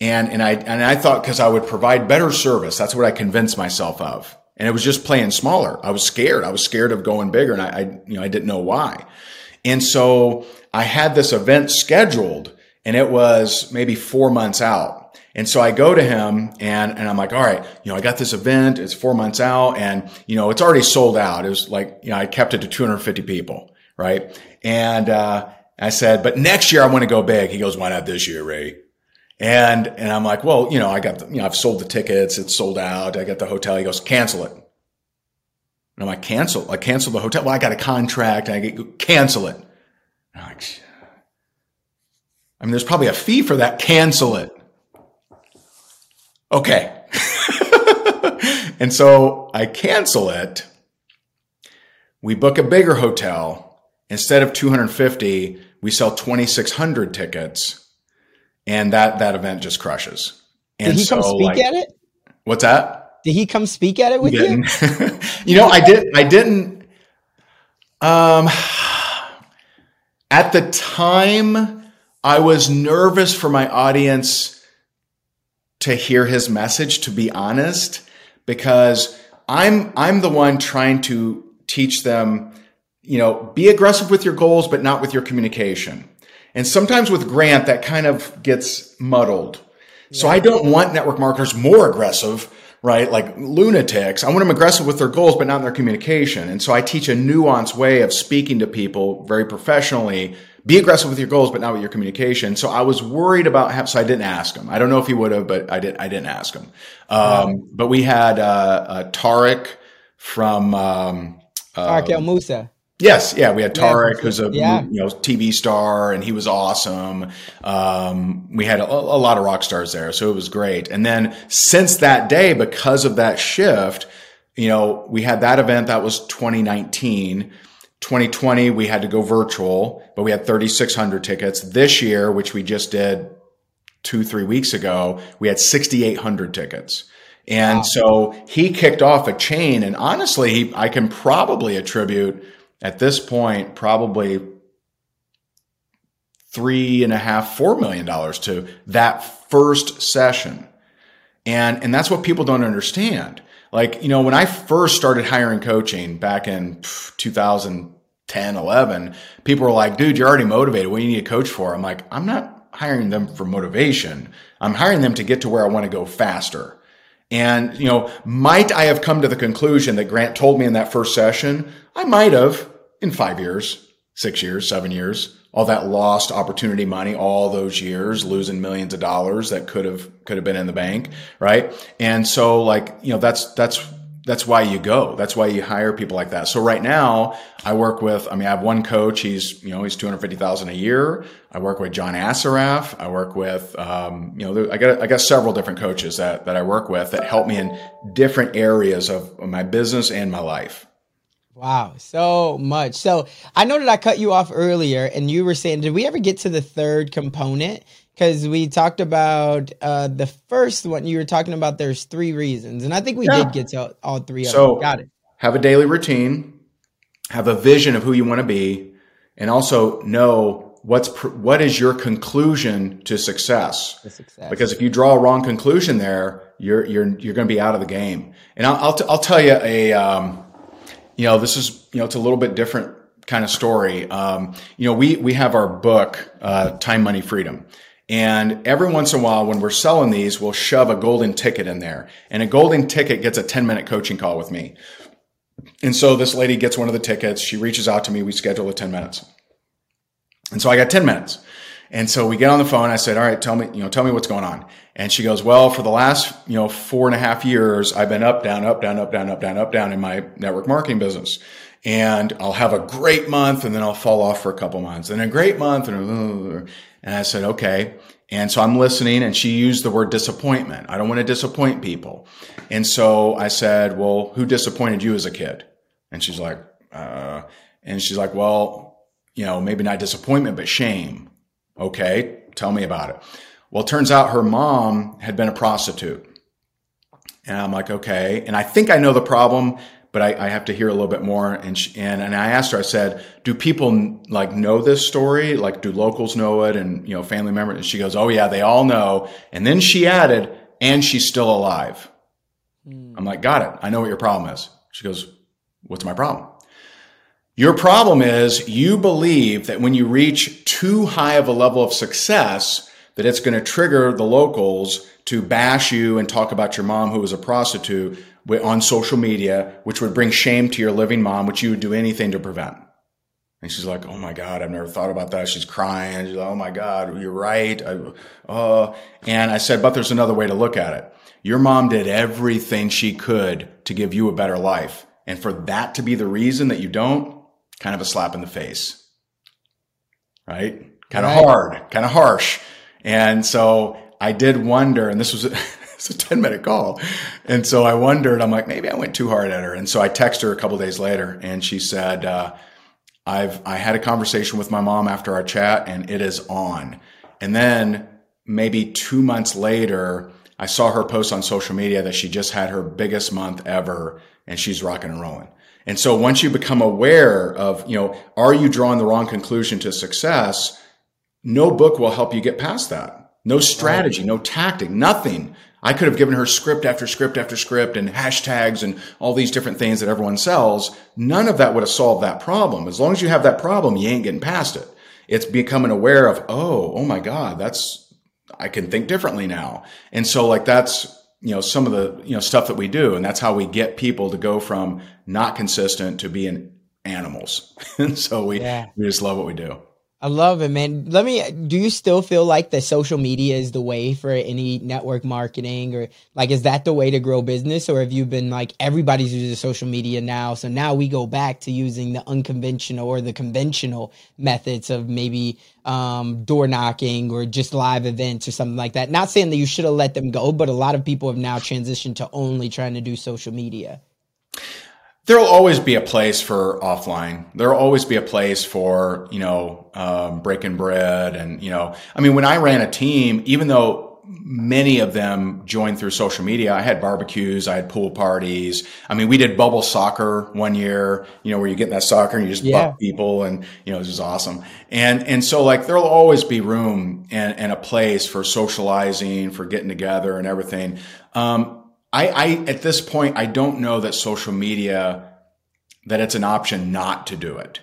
And, and I, and I thought because I would provide better service, that's what I convinced myself of. And it was just playing smaller. I was scared. I was scared of going bigger and I, I you know, I didn't know why. And so I had this event scheduled and it was maybe four months out. And so I go to him and, and I'm like, all right, you know, I got this event. It's four months out and, you know, it's already sold out. It was like, you know, I kept it to 250 people. Right. And, uh, I said, but next year I want to go big. He goes, why not this year, Ray? And, and I'm like, well, you know, I got, the, you know, I've sold the tickets. It's sold out. I got the hotel. He goes, cancel it. And I'm like, cancel, I cancel the hotel. Well, I got a contract I get, cancel it. I'm like, I mean, there's probably a fee for that. Cancel it. Okay. and so I cancel it. We book a bigger hotel. Instead of 250, we sell 2,600 tickets and that, that event just crushes. And Did he so, come speak like, at it? What's that? Did he come speak at it with you? you know, I did, I didn't, um, at the time I was nervous for my audience to hear his message, to be honest, because I'm, I'm the one trying to teach them, you know, be aggressive with your goals, but not with your communication. And sometimes with Grant, that kind of gets muddled. So I don't want network marketers more aggressive, right? Like lunatics. I want them aggressive with their goals, but not in their communication. And so I teach a nuanced way of speaking to people very professionally. Be aggressive with your goals, but not with your communication. So I was worried about him. So I didn't ask him. I don't know if he would have, but I didn't, I didn't ask him. Um, But we had uh, uh, Tarek from um, Tarek El Moussa. Yes, yeah, we had Tarek, who's a yeah. you know TV star, and he was awesome. Um, we had a, a lot of rock stars there, so it was great. And then since that day, because of that shift, you know, we had that event that was 2019. 2020, we had to go virtual, but we had 3,600 tickets. This year, which we just did two, three weeks ago, we had 6,800 tickets. And so he kicked off a chain. And honestly, he, I can probably attribute at this point probably three and a half, four million dollars to that first session. And, and that's what people don't understand. Like, you know, when I first started hiring coaching back in 2010, 11, people were like, dude, you're already motivated. What do you need a coach for? I'm like, I'm not hiring them for motivation. I'm hiring them to get to where I want to go faster. And, you know, might I have come to the conclusion that Grant told me in that first session? I might have in five years, six years, seven years, all that lost opportunity money, all those years, losing millions of dollars that could have, could have been in the bank. Right. And so like, you know, that's, that's, that's why you go. That's why you hire people like that. So right now I work with, I mean, I have one coach. He's, you know, he's 250,000 a year. I work with John Assaraf. I work with, um, you know, I got, I got several different coaches that, that I work with that help me in different areas of my business and my life. Wow, so much. So I know that I cut you off earlier, and you were saying, did we ever get to the third component? Because we talked about uh, the first one. You were talking about there's three reasons, and I think we Yeah. did get to all three of So them. Got it. have a daily routine, have a vision of who you want to be, and also know what's pr- what is your conclusion to success. Success. Because if you draw a wrong conclusion there, you're you're you're going to be out of the game. And I'll I'll, t- I'll tell you a um, you know this is you know it's a little bit different kind of story. Um, you know we we have our book uh, Time Money Freedom. And every once in a while, when we're selling these, we'll shove a golden ticket in there. And a golden ticket gets a 10 minute coaching call with me. And so this lady gets one of the tickets. She reaches out to me. We schedule it 10 minutes. And so I got 10 minutes. And so we get on the phone. I said, all right, tell me, you know, tell me what's going on. And she goes, well, for the last, you know, four and a half years, I've been up, down, up, down, up, down, up, down, up, down in my network marketing business. And I'll have a great month and then I'll fall off for a couple months and a great month. And, and I said, okay. And so I'm listening and she used the word disappointment. I don't want to disappoint people. And so I said, well, who disappointed you as a kid? And she's like, uh, and she's like, well, you know, maybe not disappointment, but shame. Okay. Tell me about it. Well, it turns out her mom had been a prostitute And I'm like, okay. And I think I know the problem, but I, I have to hear a little bit more. And, she, and, and I asked her, I said, do people like know this story? Like, do locals know it? And, you know, family members? And she goes, oh yeah, they all know. And then she added, and she's still alive. Mm. I'm like, got it. I know what your problem is. She goes, what's my problem? Your problem is you believe that when you reach too high of a level of success, that it's going to trigger the locals to bash you and talk about your mom who was a prostitute on social media, which would bring shame to your living mom, which you would do anything to prevent. And she's like, "Oh my God, I've never thought about that." She's crying. She's like, "Oh my God, you're right." I, uh, and I said, "But there's another way to look at it. Your mom did everything she could to give you a better life, and for that to be the reason that you don't, kind of a slap in the face, right? Kind of right. hard, kind of harsh." And so I did wonder, and this was a, it's a 10 minute call. And so I wondered, I'm like, maybe I went too hard at her. And so I texted her a couple days later and she said, uh, I've, I had a conversation with my mom after our chat and it is on. And then maybe two months later, I saw her post on social media that she just had her biggest month ever and she's rocking and rolling. And so once you become aware of, you know, are you drawing the wrong conclusion to success? No book will help you get past that. No strategy, no tactic, nothing. I could have given her script after script after script and hashtags and all these different things that everyone sells. None of that would have solved that problem. As long as you have that problem, you ain't getting past it. It's becoming aware of, oh, oh my God, that's, I can think differently now. And so like that's, you know, some of the, you know, stuff that we do. And that's how we get people to go from not consistent to being animals. and so we, yeah. we just love what we do. I love it, man. Let me. Do you still feel like the social media is the way for any network marketing, or like is that the way to grow business, or have you been like everybody's using social media now, so now we go back to using the unconventional or the conventional methods of maybe um, door knocking or just live events or something like that? Not saying that you should have let them go, but a lot of people have now transitioned to only trying to do social media there'll always be a place for offline. There'll always be a place for, you know, um, breaking bread. And, you know, I mean, when I ran a team, even though many of them joined through social media, I had barbecues, I had pool parties. I mean, we did bubble soccer one year, you know, where you get in that soccer and you just yeah. buck people and, you know, it was awesome. And, and so like there'll always be room and, and a place for socializing, for getting together and everything. Um, I, I at this point I don't know that social media that it's an option not to do it.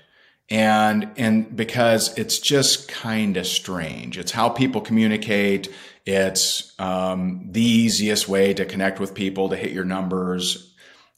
And and because it's just kind of strange. It's how people communicate. It's um, the easiest way to connect with people to hit your numbers.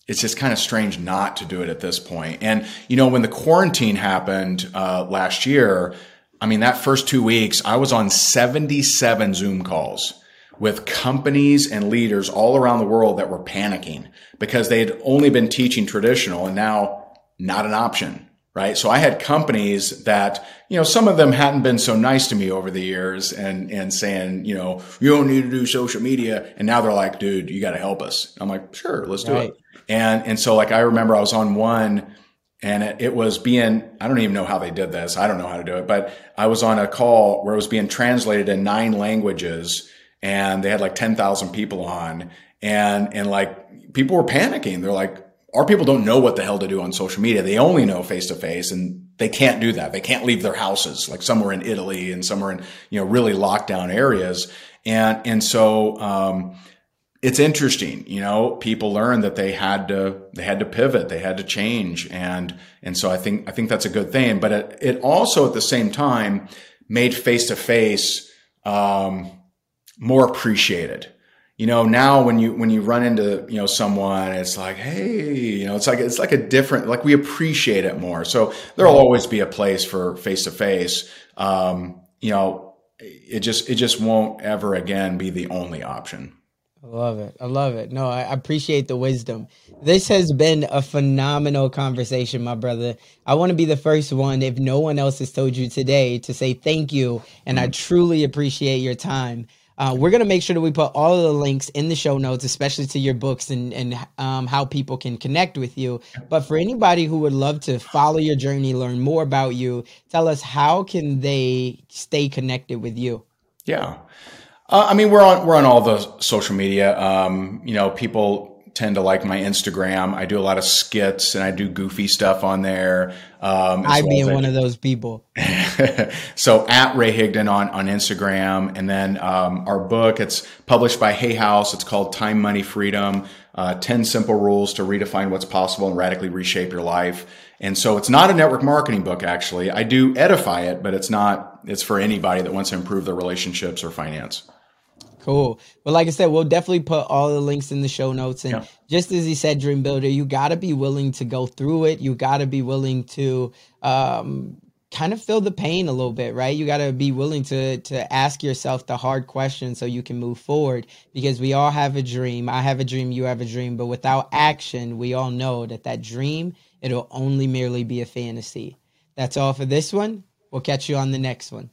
It's just kind of strange not to do it at this point. And you know, when the quarantine happened uh, last year, I mean, that first two weeks, I was on 77 Zoom calls with companies and leaders all around the world that were panicking because they had only been teaching traditional and now not an option. Right. So I had companies that, you know, some of them hadn't been so nice to me over the years and, and saying, you know, you don't need to do social media. And now they're like, dude, you got to help us. I'm like, sure, let's do right. it. And, and so like, I remember I was on one and it, it, was being, I don't even know how they did this. I don't know how to do it, but I was on a call where it was being translated in nine languages and they had like 10,000 people on and, and like people were panicking. They're like, our people don't know what the hell to do on social media. They only know face to face and they can't do that. They can't leave their houses, like somewhere in Italy and somewhere in, you know, really lockdown areas. And, and so, um, it's interesting, you know, people learn that they had to, they had to pivot, they had to change. And, and so I think, I think that's a good thing, but it, it also at the same time made face to face, um, more appreciated. You know, now when you when you run into, you know, someone, it's like, hey, you know, it's like it's like a different like we appreciate it more. So there'll always be a place for face to face. Um, you know, it just it just won't ever again be the only option. I love it. I love it. No, I appreciate the wisdom. This has been a phenomenal conversation, my brother. I want to be the first one, if no one else has told you today, to say thank you. And. I truly appreciate your time. Uh, we're gonna make sure that we put all of the links in the show notes, especially to your books and and um, how people can connect with you. But for anybody who would love to follow your journey, learn more about you, tell us how can they stay connected with you. Yeah. Uh, I mean, we're on we're on all the social media. Um, you know, people tend to like my Instagram. I do a lot of skits and I do goofy stuff on there. Um, I well being one of those people. so at Ray Higdon on on Instagram, and then um, our book. It's published by Hay House. It's called Time, Money, Freedom: uh, Ten Simple Rules to Redefine What's Possible and Radically Reshape Your Life. And so it's not a network marketing book. Actually, I do edify it, but it's not. It's for anybody that wants to improve their relationships or finance. Cool. But like I said, we'll definitely put all the links in the show notes. And yeah. just as he said, Dream Builder, you got to be willing to go through it. You got to be willing to um, kind of feel the pain a little bit, right? You got to be willing to to ask yourself the hard questions so you can move forward. Because we all have a dream. I have a dream. You have a dream. But without action, we all know that that dream it'll only merely be a fantasy. That's all for this one. We'll catch you on the next one.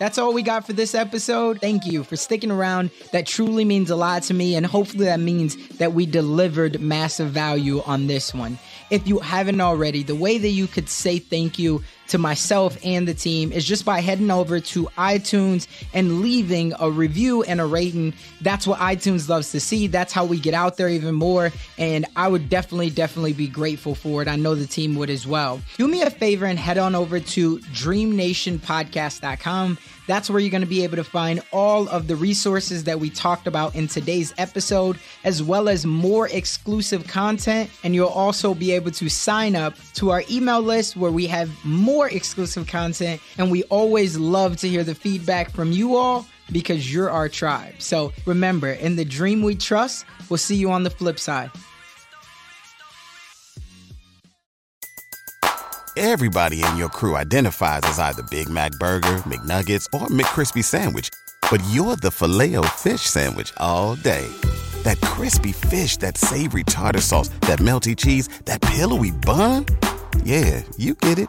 That's all we got for this episode. Thank you for sticking around. That truly means a lot to me, and hopefully, that means that we delivered massive value on this one. If you haven't already, the way that you could say thank you to myself and the team is just by heading over to iTunes and leaving a review and a rating. That's what iTunes loves to see. That's how we get out there even more. And I would definitely, definitely be grateful for it. I know the team would as well. Do me a favor and head on over to dreamnationpodcast.com. That's where you're going to be able to find all of the resources that we talked about in today's episode, as well as more exclusive content. And you'll also be able to sign up to our email list where we have more more exclusive content. And we always love to hear the feedback from you all because you're our tribe. So remember, in the dream we trust, we'll see you on the flip side. Everybody in your crew identifies as either Big Mac Burger, McNuggets, or McCrispy Sandwich, but you're the filet fish Sandwich all day. That crispy fish, that savory tartar sauce, that melty cheese, that pillowy bun. Yeah, you get it